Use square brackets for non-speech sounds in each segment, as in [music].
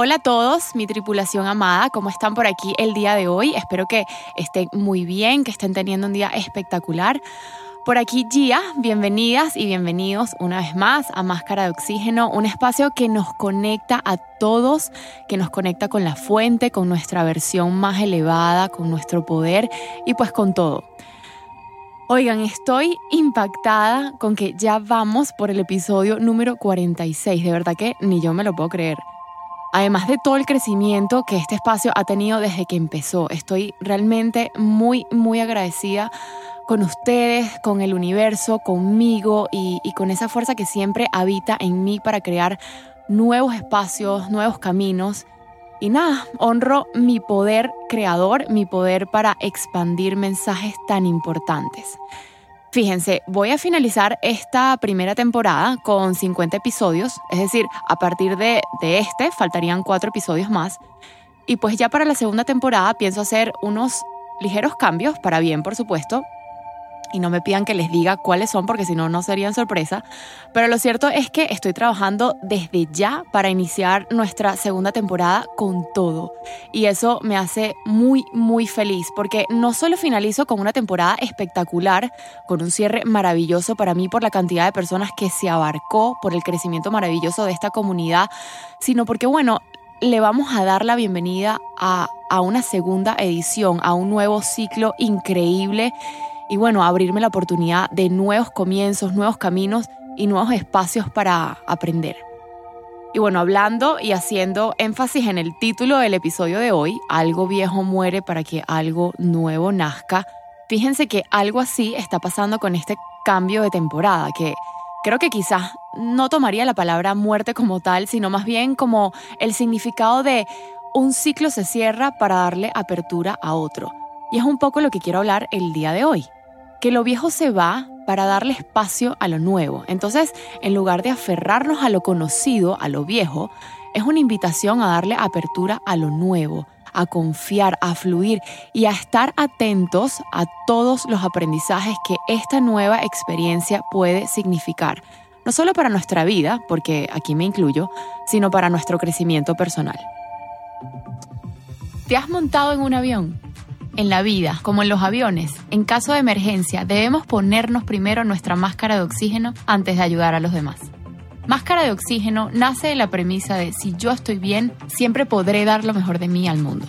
Hola a todos, mi tripulación amada, ¿cómo están por aquí el día de hoy? Espero que estén muy bien, que estén teniendo un día espectacular. Por aquí Gia, bienvenidas y bienvenidos una vez más a Máscara de Oxígeno, un espacio que nos conecta a todos, que nos conecta con la fuente, con nuestra versión más elevada, con nuestro poder y pues con todo. Oigan, estoy impactada con que ya vamos por el episodio número 46, de verdad que ni yo me lo puedo creer. Además de todo el crecimiento que este espacio ha tenido desde que empezó, estoy realmente muy, muy agradecida con ustedes, con el universo, conmigo y, con esa fuerza que siempre habita en mí para crear nuevos espacios, nuevos caminos. Y nada, honro mi poder creador, mi poder para expandir mensajes tan importantes. Fíjense, voy a finalizar esta primera temporada con 50 episodios, es decir, a partir de, de, este faltarían cuatro episodios más. Y pues ya para la segunda temporada pienso hacer unos ligeros cambios, para bien por supuesto, y no me pidan que les diga cuáles son porque si no, no serían sorpresa. Pero lo cierto es que estoy trabajando desde ya para iniciar nuestra segunda temporada con todo. Y eso me hace muy, muy feliz porque no solo finalizo con una temporada espectacular, con un cierre maravilloso para mí por la cantidad de personas que se abarcó, por el crecimiento maravilloso de esta comunidad, sino porque, bueno, le vamos a dar la bienvenida a, a una segunda edición, a un nuevo ciclo increíble y bueno, abrirme la oportunidad de nuevos comienzos, nuevos caminos y nuevos espacios para aprender. Y bueno, hablando y haciendo énfasis en el título del episodio de hoy, algo viejo muere para que algo nuevo nazca, fíjense que algo así está pasando con este cambio de temporada, que creo que quizás no tomaría la palabra muerte como tal, sino más bien como el significado de un ciclo se cierra para darle apertura a otro. Y es un poco lo que quiero hablar el día de hoy que lo viejo se va para darle espacio a lo nuevo. Entonces, en lugar de aferrarnos a lo conocido, a lo viejo, es una invitación a darle apertura a lo nuevo, a confiar, a fluir y a estar atentos a todos los aprendizajes que esta nueva experiencia puede significar. No solo para nuestra vida, porque aquí me incluyo, sino para nuestro crecimiento personal. ¿Te has montado en un avión? En la vida, como en los aviones, en caso de emergencia debemos ponernos primero nuestra máscara de oxígeno antes de ayudar a los demás. Máscara de oxígeno nace de la premisa de si yo estoy bien, siempre podré dar lo mejor de mí al mundo.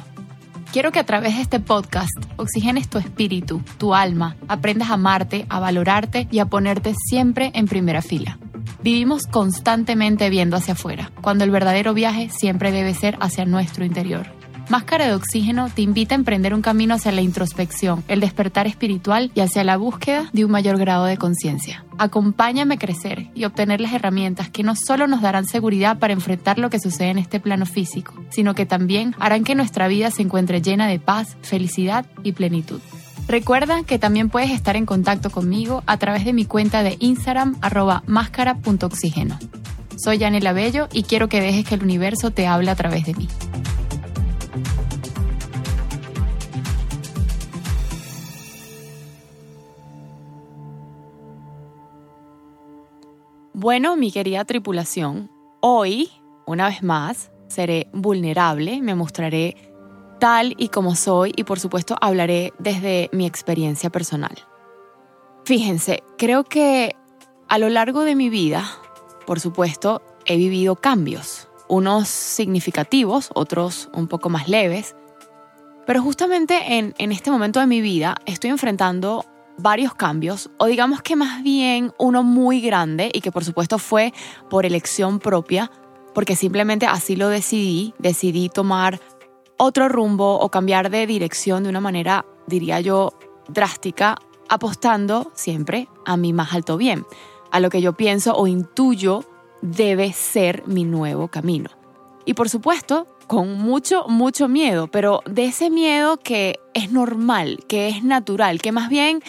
Quiero que a través de este podcast oxigenes tu espíritu, tu alma, aprendas a amarte, a valorarte y a ponerte siempre en primera fila. Vivimos constantemente viendo hacia afuera, cuando el verdadero viaje siempre debe ser hacia nuestro interior. Máscara de Oxígeno te invita a emprender un camino hacia la introspección, el despertar espiritual y hacia la búsqueda de un mayor grado de conciencia. Acompáñame a crecer y obtener las herramientas que no solo nos darán seguridad para enfrentar lo que sucede en este plano físico, sino que también harán que nuestra vida se encuentre llena de paz, felicidad y plenitud. Recuerda que también puedes estar en contacto conmigo a través de mi cuenta de Instagram arroba máscara.oxígeno. Soy Yanela Bello y quiero que dejes que el universo te hable a través de mí. Bueno, mi querida tripulación, hoy, una vez más, seré vulnerable, me mostraré tal y como soy y por supuesto hablaré desde mi experiencia personal. Fíjense, creo que a lo largo de mi vida, por supuesto, he vivido cambios, unos significativos, otros un poco más leves, pero justamente en, en este momento de mi vida estoy enfrentando varios cambios, o digamos que más bien uno muy grande y que por supuesto fue por elección propia, porque simplemente así lo decidí, decidí tomar otro rumbo o cambiar de dirección de una manera, diría yo, drástica, apostando siempre a mi más alto bien, a lo que yo pienso o intuyo debe ser mi nuevo camino. Y por supuesto, con mucho, mucho miedo, pero de ese miedo que es normal, que es natural, que más bien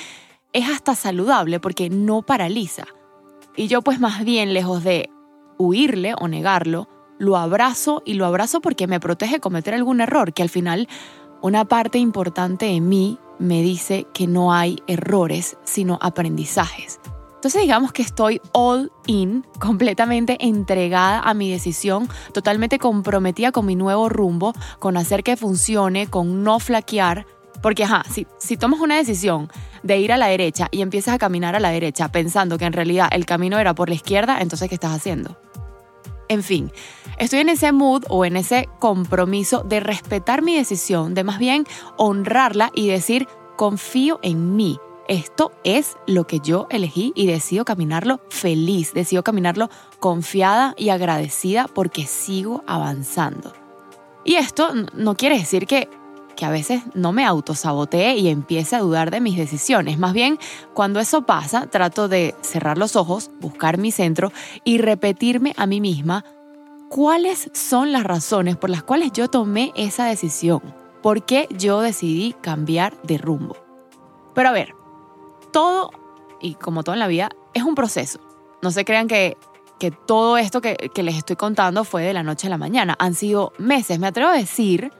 es hasta saludable porque no paraliza. Y yo pues más bien lejos de huirle o negarlo, lo abrazo y lo abrazo porque me protege cometer algún error, que al final una parte importante de mí me dice que no hay errores, sino aprendizajes. Entonces digamos que estoy all in, completamente entregada a mi decisión, totalmente comprometida con mi nuevo rumbo, con hacer que funcione, con no flaquear. Porque, ajá, si, si tomas una decisión de ir a la derecha y empiezas a caminar a la derecha pensando que en realidad el camino era por la izquierda, entonces ¿qué estás haciendo? En fin, estoy en ese mood o en ese compromiso de respetar mi decisión, de más bien honrarla y decir, confío en mí, esto es lo que yo elegí y decido caminarlo feliz, decido caminarlo confiada y agradecida porque sigo avanzando. Y esto no quiere decir que, que a veces no me autosabotee y empiece a dudar de mis decisiones. Más bien, cuando eso pasa, trato de cerrar los ojos, buscar mi centro y repetirme a mí misma cuáles son las razones por las cuales yo tomé esa decisión. ¿Por qué yo decidí cambiar de rumbo? Pero a ver, todo, y como todo en la vida, es un proceso. No se crean que, que todo esto que, que les estoy contando fue de la noche a la mañana. Han sido meses, me atrevo a decir,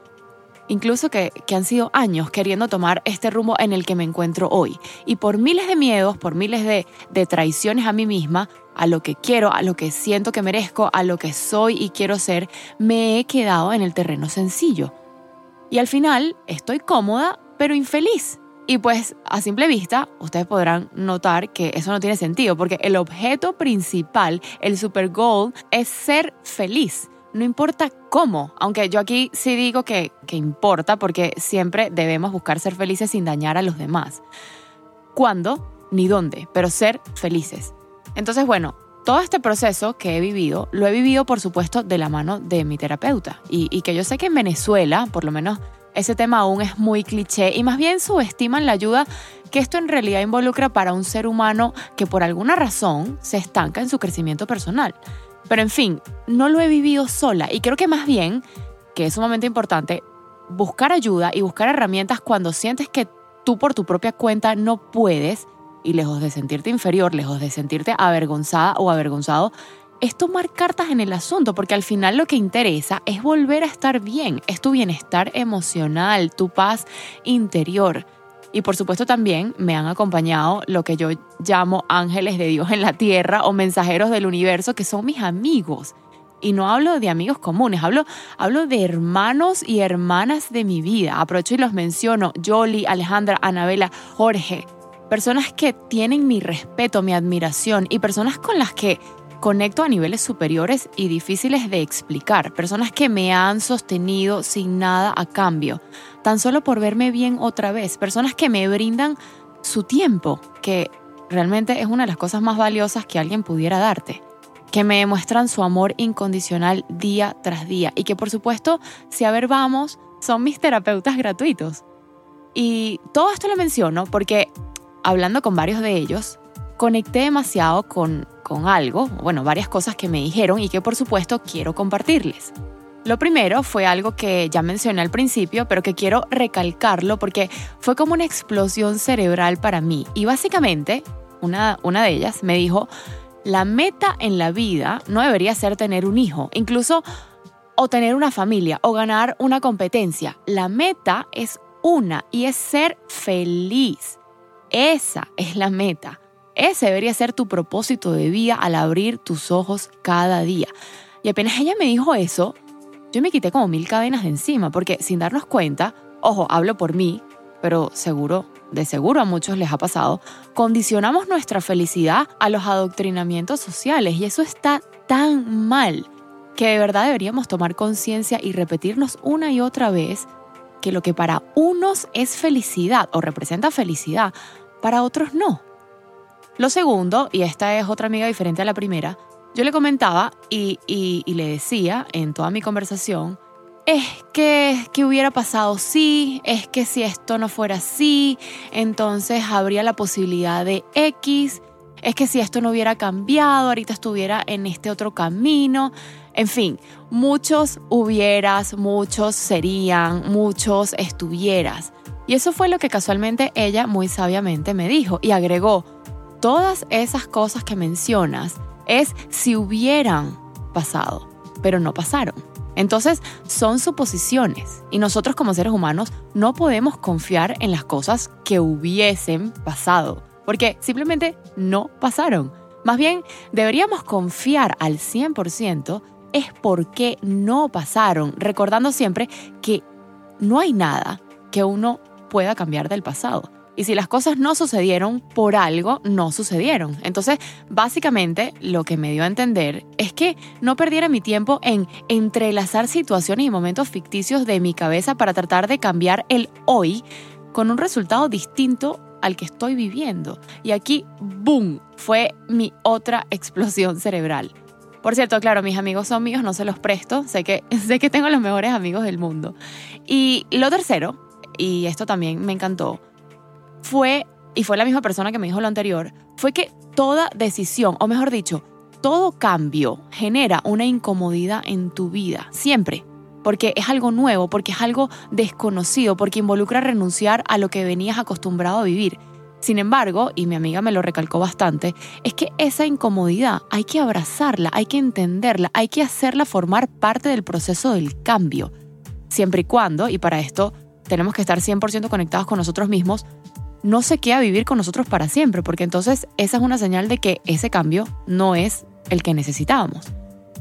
incluso que, que, han sido años queriendo tomar este rumbo en el que me encuentro hoy. Y por miles de miedos, por miles de, de, traiciones a mí misma, a lo que quiero, a lo que siento que merezco, a lo que soy y quiero ser, me he quedado en el terreno sencillo. Y al final estoy cómoda, pero infeliz. Y pues a simple vista, ustedes podrán notar que eso no tiene sentido, porque el objeto principal, el super goal, es ser feliz. No importa cómo, aunque yo aquí sí digo que, que importa, porque siempre debemos buscar ser felices sin dañar a los demás. ¿Cuándo? Ni dónde, pero ser felices. Entonces, bueno, todo este proceso que he vivido, lo he vivido por supuesto de la mano de mi terapeuta. Y, y que yo sé que en Venezuela, por lo menos ese tema aún es muy cliché y más bien subestiman la ayuda que esto en realidad involucra para un ser humano que por alguna razón se estanca en su crecimiento personal. Pero en fin, no lo he vivido sola y creo que más bien, que es sumamente importante, buscar ayuda y buscar herramientas cuando sientes que tú por tu propia cuenta no puedes y lejos de sentirte inferior, lejos de sentirte avergonzada o avergonzado, es tomar cartas en el asunto, porque al final lo que interesa es volver a estar bien, es tu bienestar emocional, tu paz interior. Y por supuesto también me han acompañado lo que yo llamo ángeles de Dios en la tierra o mensajeros del universo, que son mis amigos. Y no hablo de amigos comunes, hablo, hablo de hermanos y hermanas de mi vida. Aprovecho y los menciono, Jolie, Alejandra, Anabela, Jorge. Personas que tienen mi respeto, mi admiración y personas con las que conecto a niveles superiores y difíciles de explicar, personas que me han sostenido sin nada a cambio, tan solo por verme bien otra vez, personas que me brindan su tiempo, que realmente es una de las cosas más valiosas que alguien pudiera darte, que me demuestran su amor incondicional día tras día. Y que por supuesto, si a ver vamos, son mis terapeutas gratuitos. Y todo esto lo menciono porque hablando con varios de ellos, conecté demasiado con, con algo, bueno, varias cosas que me dijeron y que por supuesto quiero compartirles. Lo primero fue algo que ya mencioné al principio, pero que quiero recalcarlo porque fue como una explosión cerebral para mí. Y básicamente, una, una de ellas me dijo, la meta en la vida no debería ser tener un hijo, incluso o tener una familia o ganar una competencia. La meta es una y es ser feliz. Esa es la meta. Ese debería ser tu propósito de vida al abrir tus ojos cada día. Y apenas ella me dijo eso, yo me quité como mil cadenas de encima, porque sin darnos cuenta, ojo, hablo por mí, pero seguro, de seguro a muchos les ha pasado, condicionamos nuestra felicidad a los adoctrinamientos sociales y eso está tan mal que de verdad deberíamos tomar conciencia y repetirnos una y otra vez que lo que para unos es felicidad o representa felicidad, para otros no. Lo segundo, y esta es otra amiga diferente a la primera, yo le comentaba y, le decía en toda mi conversación, es que, que hubiera pasado sí, es que si esto no fuera así, entonces habría la posibilidad de X, es que si esto no hubiera cambiado, ahorita estuviera en este otro camino. En fin, muchos hubieras, muchos serían, muchos estuvieras. Y eso fue lo que casualmente ella muy sabiamente me dijo y agregó, todas esas cosas que mencionas es si hubieran pasado, pero no pasaron. Entonces son suposiciones y nosotros como seres humanos no podemos confiar en las cosas que hubiesen pasado porque simplemente no pasaron. Más bien, deberíamos confiar al 100% es por qué no pasaron, recordando siempre que no hay nada que uno pueda cambiar del pasado. Y si las cosas no sucedieron por algo, no sucedieron. Entonces, básicamente, lo que me dio a entender es que no perdiera mi tiempo en entrelazar situaciones y momentos ficticios de mi cabeza para tratar de cambiar el hoy con un resultado distinto al que estoy viviendo. Y aquí, ¡boom!, fue mi otra [laughs] explosión cerebral. Por cierto, claro, mis amigos son míos, no se los presto, sé que, [laughs] sé que tengo los mejores amigos del mundo. Y lo tercero, y esto también me encantó, fue, y fue la misma persona que me dijo lo anterior, fue que toda decisión, o mejor dicho, todo cambio genera una incomodidad en tu vida, siempre, porque es algo nuevo, porque es algo desconocido, porque involucra renunciar a lo que venías acostumbrado a vivir. Sin embargo, y mi amiga me lo recalcó bastante, es que esa incomodidad hay que abrazarla, hay que entenderla, hay que hacerla formar parte del proceso del cambio. Siempre y cuando, y para esto tenemos que estar 100% conectados con nosotros mismos, no se queda vivir con nosotros para siempre, porque entonces esa es una señal de que ese cambio no es el que necesitábamos.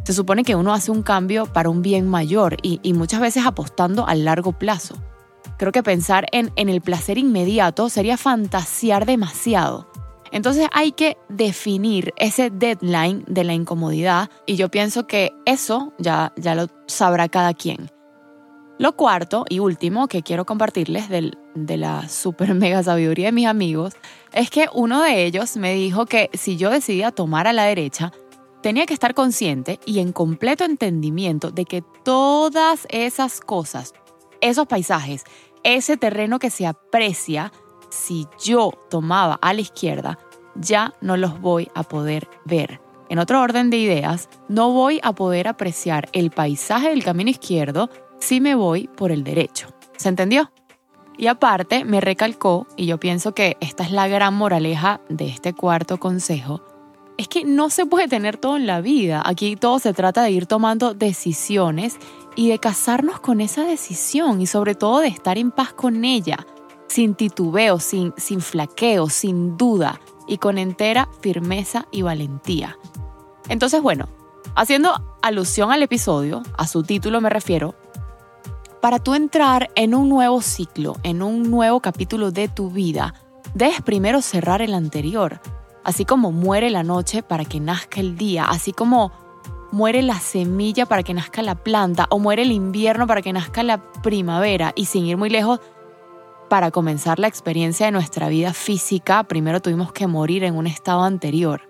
Se supone que uno hace un cambio para un bien mayor y, muchas veces apostando a largo plazo. Creo que pensar en, en el placer inmediato sería fantasear demasiado. Entonces hay que definir ese deadline de la incomodidad y yo pienso que eso ya, ya lo sabrá cada quien. Lo cuarto y último que quiero compartirles de la super mega sabiduría de mis amigos es que uno de ellos me dijo que si yo decidía tomar a la derecha, tenía que estar consciente y en completo entendimiento de que todas esas cosas, esos paisajes, ese terreno que se aprecia, si yo tomaba a la izquierda, ya no los voy a poder ver. En otro orden de ideas, no voy a poder apreciar el paisaje del camino izquierdo si me voy por el derecho. ¿Se entendió? Y aparte me recalcó, y yo pienso que esta es la gran moraleja de este cuarto consejo, es que no se puede tener todo en la vida. Aquí todo se trata de ir tomando decisiones y de casarnos con esa decisión y sobre todo de estar en paz con ella, sin titubeo, sin, sin flaqueo, sin duda y con entera firmeza y valentía. Entonces, bueno, haciendo alusión al episodio, a su título me refiero, para tú entrar en un nuevo ciclo, en un nuevo capítulo de tu vida, debes primero cerrar el anterior. Así como muere la noche para que nazca el día, así como muere la semilla para que nazca la planta, o muere el invierno para que nazca la primavera, y sin ir muy lejos, para comenzar la experiencia de nuestra vida física, primero tuvimos que morir en un estado anterior.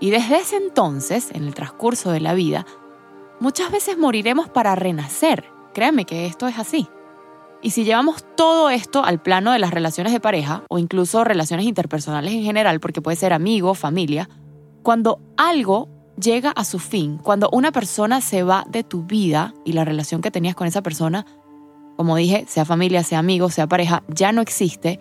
Y desde ese entonces, en el transcurso de la vida, muchas veces moriremos para renacer Créanme que esto es así. Y si llevamos todo esto al plano de las relaciones de pareja o incluso relaciones interpersonales en general, porque puede ser amigo, familia, cuando algo llega a su fin, cuando una persona se va de tu vida y la relación que tenías con esa persona, como dije, sea familia, sea amigo, sea pareja, ya no existe,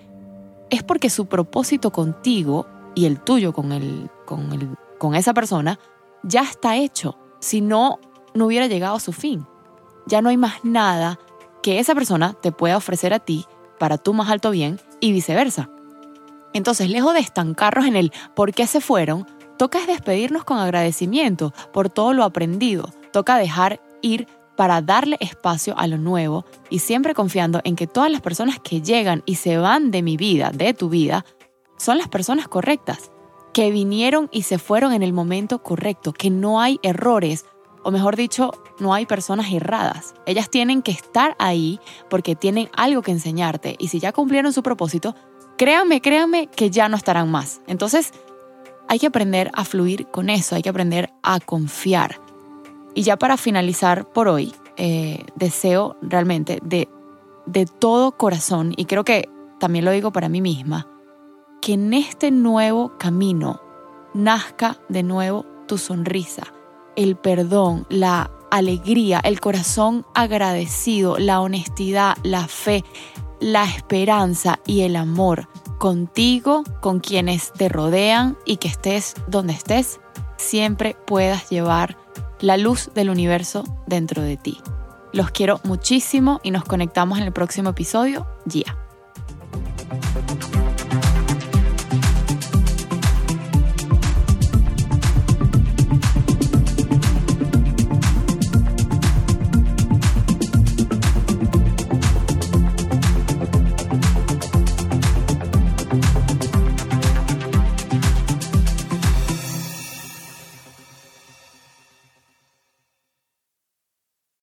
es porque su propósito contigo y el tuyo con, el, con, el, con esa persona ya está hecho. Si no, no hubiera llegado a su fin ya no hay más nada que esa persona te pueda ofrecer a ti para tu más alto bien y viceversa. Entonces, lejos de estancarnos en el por qué se fueron, toca es despedirnos con agradecimiento por todo lo aprendido. Toca dejar ir para darle espacio a lo nuevo y siempre confiando en que todas las personas que llegan y se van de mi vida, de tu vida, son las personas correctas, que vinieron y se fueron en el momento correcto, que no hay errores o mejor dicho, no hay personas erradas. Ellas tienen que estar ahí porque tienen algo que enseñarte y si ya cumplieron su propósito, créanme, créanme que ya no estarán más. Entonces, hay que aprender a fluir con eso, hay que aprender a confiar. Y ya para finalizar por hoy, eh, deseo realmente de, de todo corazón, y creo que también lo digo para mí misma, que en este nuevo camino nazca de nuevo tu sonrisa el perdón, la alegría, el corazón agradecido, la honestidad, la fe, la esperanza y el amor contigo, con quienes te rodean y que estés donde estés, siempre puedas llevar la luz del universo dentro de ti. Los quiero muchísimo y nos conectamos en el próximo episodio. Ya.